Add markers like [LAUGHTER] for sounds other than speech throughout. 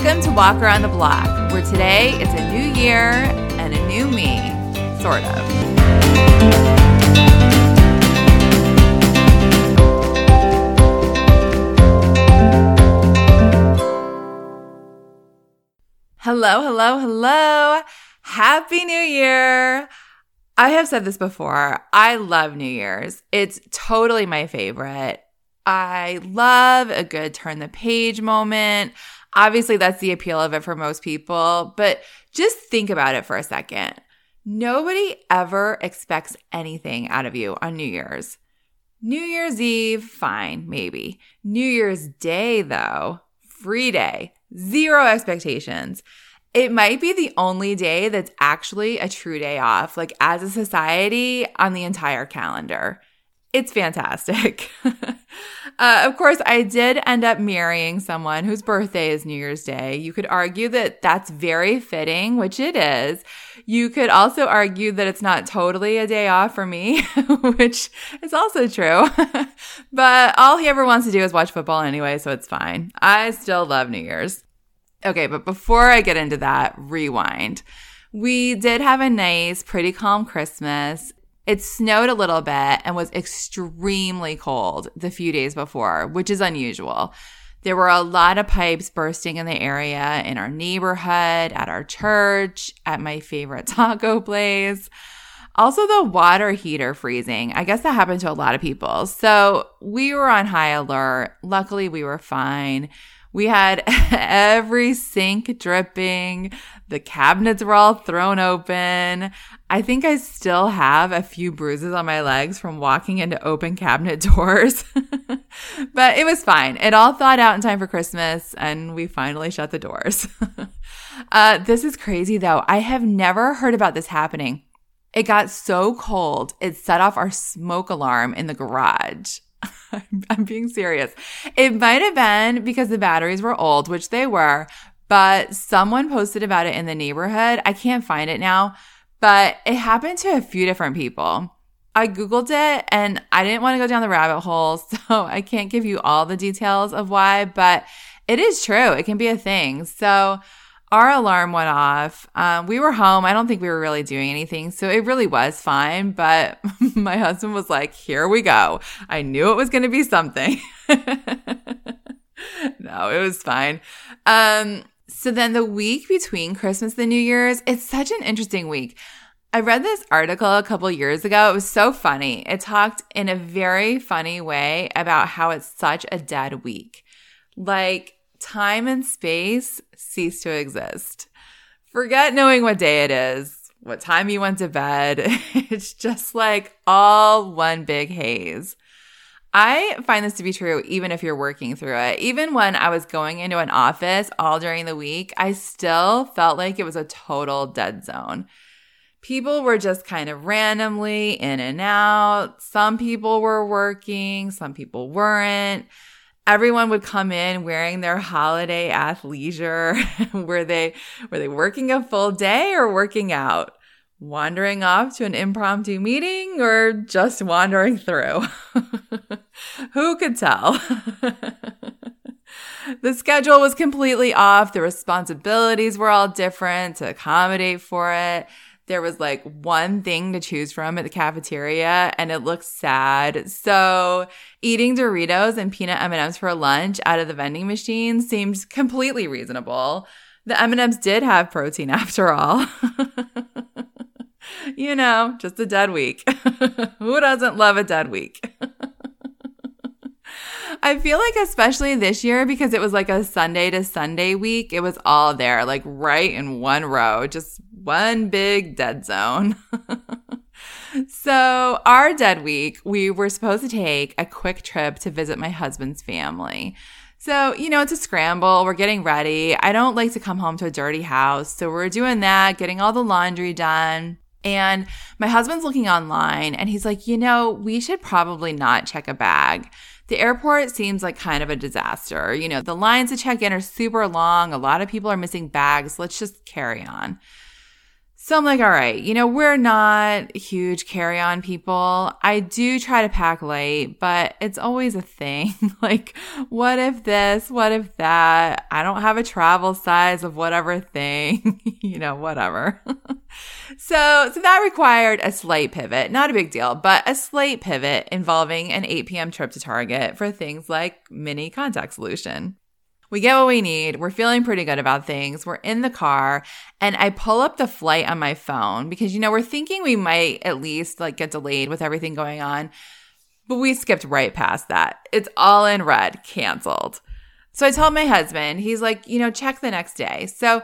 Welcome to Walk Around the Block, where today it's a new year and a new me, sort of. Hello, hello, hello. Happy New Year. I have said this before. I love New Year's. It's totally my favorite. I love a good turn the page moment. Obviously, that's the appeal of it for most people, but just think about it for a second. Nobody ever expects anything out of you on New Year's. New Year's Eve, fine, maybe. New Year's Day, though, free day, zero expectations. It might be the only day that's actually a true day off, like as a society on the entire calendar. It's fantastic. [LAUGHS] uh, of course, I did end up marrying someone whose birthday is New Year's Day. You could argue that that's very fitting, which it is. You could also argue that it's not totally a day off for me, [LAUGHS] which is also true. [LAUGHS] but all he ever wants to do is watch football anyway, so it's fine. I still love New Year's. Okay, but before I get into that, rewind. We did have a nice, pretty calm Christmas. It snowed a little bit and was extremely cold the few days before, which is unusual. There were a lot of pipes bursting in the area in our neighborhood, at our church, at my favorite [LAUGHS] taco place. Also, the water heater freezing. I guess that happened to a lot of people. So we were on high alert. Luckily, we were fine. We had [LAUGHS] every sink dripping. The cabinets were all thrown open. I think I still have a few bruises on my legs from walking into open cabinet [LAUGHS] doors. but it was fine. It all thawed out in time for Christmas and we finally shut the doors. [LAUGHS] uh, this is crazy though. I have never heard about this happening. It got so cold, it set off our smoke alarm in the garage. [LAUGHS] I'm being serious. It might have been because the batteries were old, which they were, but someone posted about it in the neighborhood. I can't find it now, but it happened to a few different people. I Googled it and I didn't want to go down the rabbit hole, [LAUGHS] so I can't give you all the details of why, but it is true. It can be a thing. So our alarm went off. Um, we were home. I don't think we were really doing anything. So it really was fine. But [LAUGHS] my husband was like, here we go. I knew it was going to be something. [LAUGHS] no, it was fine. Um, so then the week between Christmas and New Year's, it's such an interesting week. I read this article a couple years ago. It was so funny. It talked in a very funny way about how it's such a dead week. Like, time and space cease to exist. Forget knowing what day it is, what time you went to bed. [LAUGHS] It's just like all one big haze. I find this to be true even if you're working through it. Even when I was going into an office all during the week, I still felt like it was a total dead zone. People were just kind of randomly in and out. Some people were working, some people weren't everyone would come in wearing their holiday athleisure. [LAUGHS] were they were they working a full day or working out? Wandering off to an impromptu meeting or just wandering through? [LAUGHS] Who could tell? [LAUGHS] the schedule was completely off. The responsibilities were all different to accommodate for it there was like one thing to choose from at the cafeteria and it looked sad. So eating Doritos and peanut M&Ms for lunch out of the vending machine seemed completely reasonable. The M&Ms did have protein [LAUGHS] after all. [LAUGHS] you know, just a dead week. [LAUGHS] Who doesn't love a dead week? I feel like, especially this year, because it was like a Sunday to Sunday week, it was all there, like right in one row, just one big dead zone. So, our dead week, we were supposed to take a quick trip to visit my husband's family. So, you know, it's a scramble. We're getting ready. I don't like to come home to a dirty house. So, we're doing that, getting all the laundry done. And my husband's looking online and he's like, you know, we should probably not check a bag. The airport seems like kind of a disaster. You know, the lines to check in are super long. A lot of people are missing bags. Let's just carry on. So I'm like, all right, you know, we're not huge carry on people. I do try to pack light, but it's always a thing. [LAUGHS] like, what if this? What if that? I don't have a travel size of whatever thing, [LAUGHS] you know, whatever. [LAUGHS] so, so that required a slight pivot, not a big deal, but a slight pivot involving an 8 p.m. trip to Target for things like mini contact solution. We get what we need. We're feeling pretty good about things. We're in the car and I pull up the flight on my phone because, you know, we're thinking we might at least like get delayed with everything going on. But we skipped right past that. It's all in red, canceled. So I told my husband, he's like, you know, check the next day. So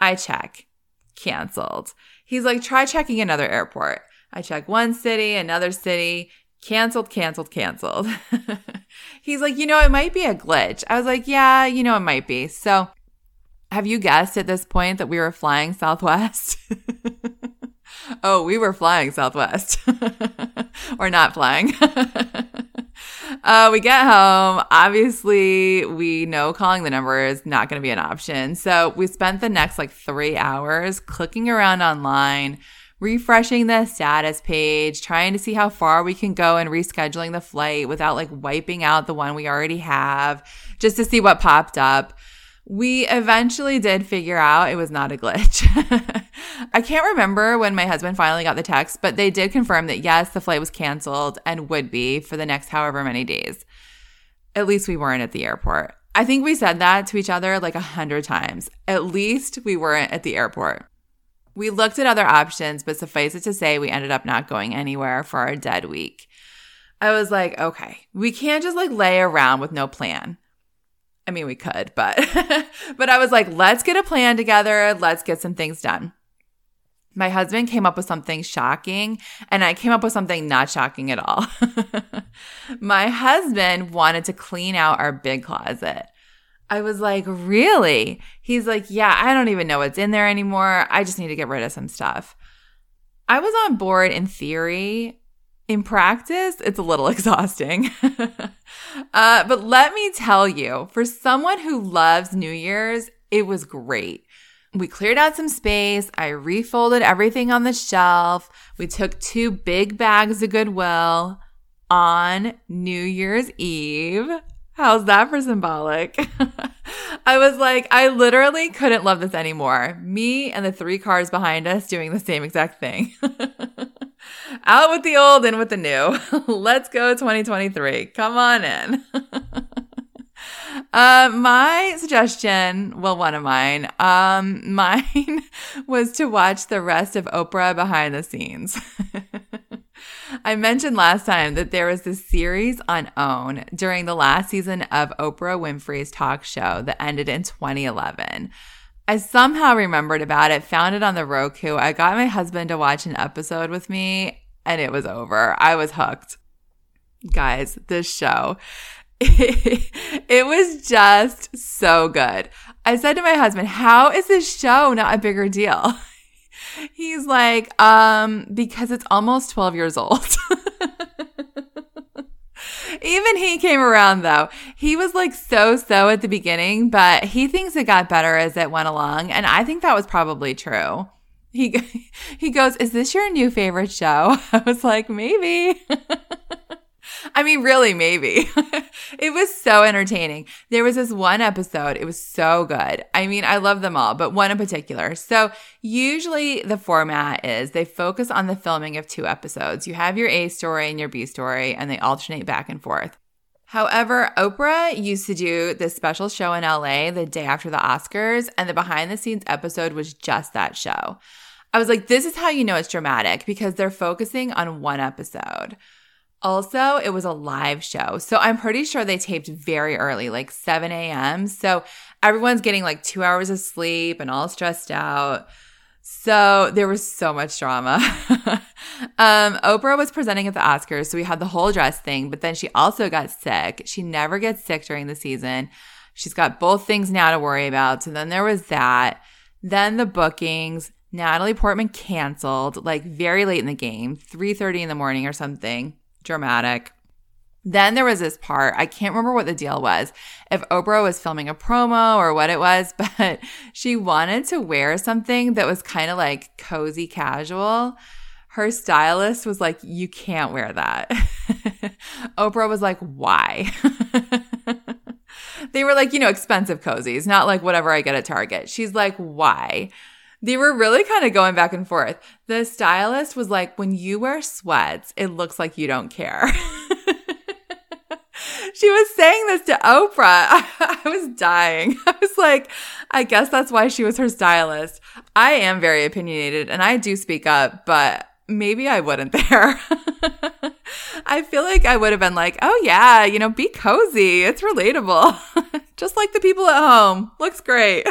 I check, canceled. He's like, try checking another airport. I check one city, another city, canceled, canceled, canceled. [LAUGHS] He's like, you know, it might be a glitch. I was like, yeah, you know, it might be. So have you guessed at this point that we were flying Southwest? [LAUGHS] oh, we were flying Southwest [LAUGHS] or not flying. uh, we get home. Obviously, we know calling the number is not going to be an option. So we spent the next like three hours clicking around online refreshing the status page, trying to see how far we can go and rescheduling the flight without like wiping out the one we already have, just to see what popped up. We eventually did figure out it was not a glitch. [LAUGHS] I can't remember when my husband finally got the text, but they did confirm that yes, the flight was canceled and would be for the next however many days. At least we weren't at the airport. I think we said that to each other like a hundred times. At least we weren't at the airport. We looked at other options, but suffice it to say, we ended up not going anywhere for our dead week. I was like, okay, we can't just like lay around with no plan. I mean, we could, but, [LAUGHS] but I was like, let's get a plan together. Let's get some things done. My husband came up with something shocking and I came up with something not shocking at all. [LAUGHS] My husband wanted to clean out our big closet. I was like, really? He's like, yeah, I don't even know what's in there anymore. I just need to get rid of some stuff. I was on board in theory. In practice, it's a little [LAUGHS] exhausting. [LAUGHS] uh, but let me tell you, for someone who loves New Year's, it was great. We cleared out some space. I refolded everything on the shelf. We took two big bags of Goodwill on New Year's Eve. How's that for symbolic? [LAUGHS] I was like, I literally couldn't love this anymore. Me and the three cars behind us doing the same exact thing. [LAUGHS] Out with the old, in with the new. [LAUGHS] Let's go 2023. Come on in. uh, my suggestion, well, one of mine, um, mine was to watch the rest of Oprah behind the scenes. I mentioned last time that there was this series on OWN during the last season of Oprah Winfrey's talk show that ended in 2011. I somehow remembered about it, found it on the Roku. I got my husband to watch an episode with me, and it was over. I was hooked. Guys, this show, [LAUGHS] it, was just so good. I said to my husband, How is this show not a bigger deal? [LAUGHS] He's like, um, because it's almost 12 years old. Even he came around though. He was like so so at the beginning, but he thinks it got better as it went along. And I think that was probably true. He, [LAUGHS] he goes, Is this your new favorite show? [LAUGHS] I was like, Maybe. [LAUGHS] I mean, really, maybe. [LAUGHS] it was so entertaining. There was this one episode, it was so good. I mean, I love them all, but one in particular. So, usually the format is they focus on the filming of two episodes. You have your A story and your B story, and they alternate back and forth. However, Oprah used to do this special show in LA the day after the Oscars, and the behind the scenes episode was just that show. I was like, this is how you know it's dramatic because they're focusing on one episode. Also, it was a live show. So I'm pretty sure they taped very early, like 7 a.m. So everyone's getting like two hours of sleep and all stressed out. So there was so much drama. [LAUGHS] um, Oprah was presenting at the Oscars, so we had the whole dress thing, but then she also got sick. She never gets sick during the season. She's got both things now to worry about. So then there was that. Then the bookings. Natalie Portman canceled like very late in the game, 3:30 in the morning or something dramatic. Then there was this part, I can't remember what the deal was, if Oprah was filming a promo or what it was, [LAUGHS] but she wanted to wear something that was kind of like cozy casual. Her stylist was like, You can't wear that. [LAUGHS] Oprah was like, Why? [LAUGHS] they were like, you know, expensive cozies, not like whatever I get at Target. She's like, Why? They were really kind of going back and forth. The stylist was like, When you wear sweats, it looks like you don't care. [LAUGHS] she was saying this to Oprah. [LAUGHS] I, was dying. [LAUGHS] I was like, I guess that's why she was her stylist. I am very opinionated and I do speak up, but maybe I wouldn't there. I feel like I would have been like, oh yeah, you know, be cozy. It's relatable. Just like the people at home. Looks great.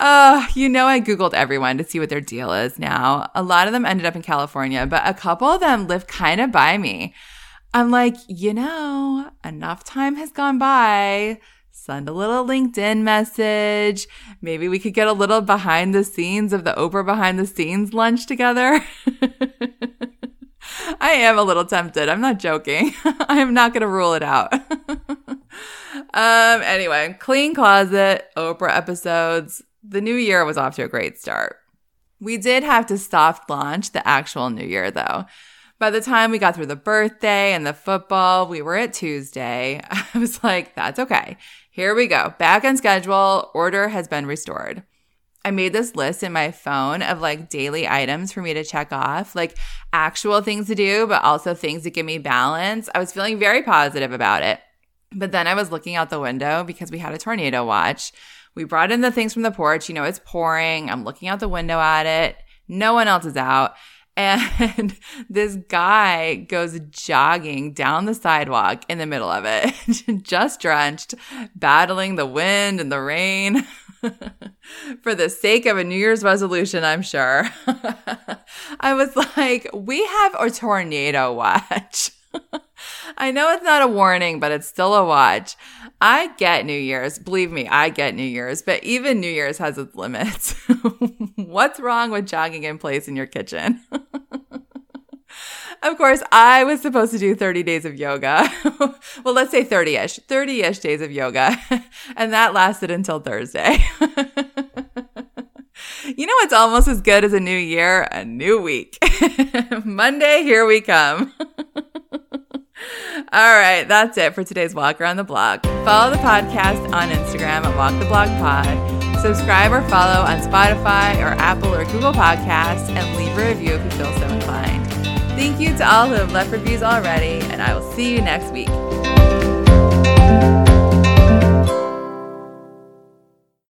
Uh, you know, I Googled everyone to see what their deal is now. A lot of them ended up in California, but a couple of them live kind of by me. I'm like, you know, enough time has gone by. Send a little LinkedIn message. Maybe we could get a little behind the scenes of the Oprah behind the scenes lunch together. [LAUGHS] I am a little tempted. I'm not joking. [LAUGHS] I am not going to rule it out. [LAUGHS] um, anyway, clean closet, Oprah episodes. The new year was off to a great start. We did have to soft launch the actual new year though. By the time we got through the birthday and the football, we were at Tuesday. [LAUGHS] I was like, that's okay. Here we go. Back on schedule. Order has been restored. I made this list in my phone of like daily items for me to check off, like actual things to do, but also things that give me balance. I was feeling very positive about it. But then I was looking out the window because we had a tornado watch. We brought in the things from the porch. You know, it's pouring. I'm looking out the window at it. No one else is out. And [LAUGHS] this guy goes jogging down the sidewalk in the middle of it, [LAUGHS] just drenched, battling the wind and the rain. [LAUGHS] For the sake of a New Year's resolution, I'm sure. I was like, we have a tornado watch. [LAUGHS] I know it's not a warning, but it's still a watch. I get New Year's. Believe me, I get New Year's, but even New Year's has its limits. [LAUGHS] What's wrong with jogging in place in your kitchen? [LAUGHS] of course, I was supposed to do 30 days of yoga. well, let's say 30 ish, 30 ish days of yoga. and that lasted until Thursday. you know what's almost as good as a new year? A new week. Monday, here we come. All right, that's it for today's walk around the block. Follow the podcast on Instagram at Walk the Block Pod. Subscribe or follow on Spotify or Apple or Google Podcasts and leave a review if you feel so inclined. Thank you to all who have left reviews already, and I will see you next week.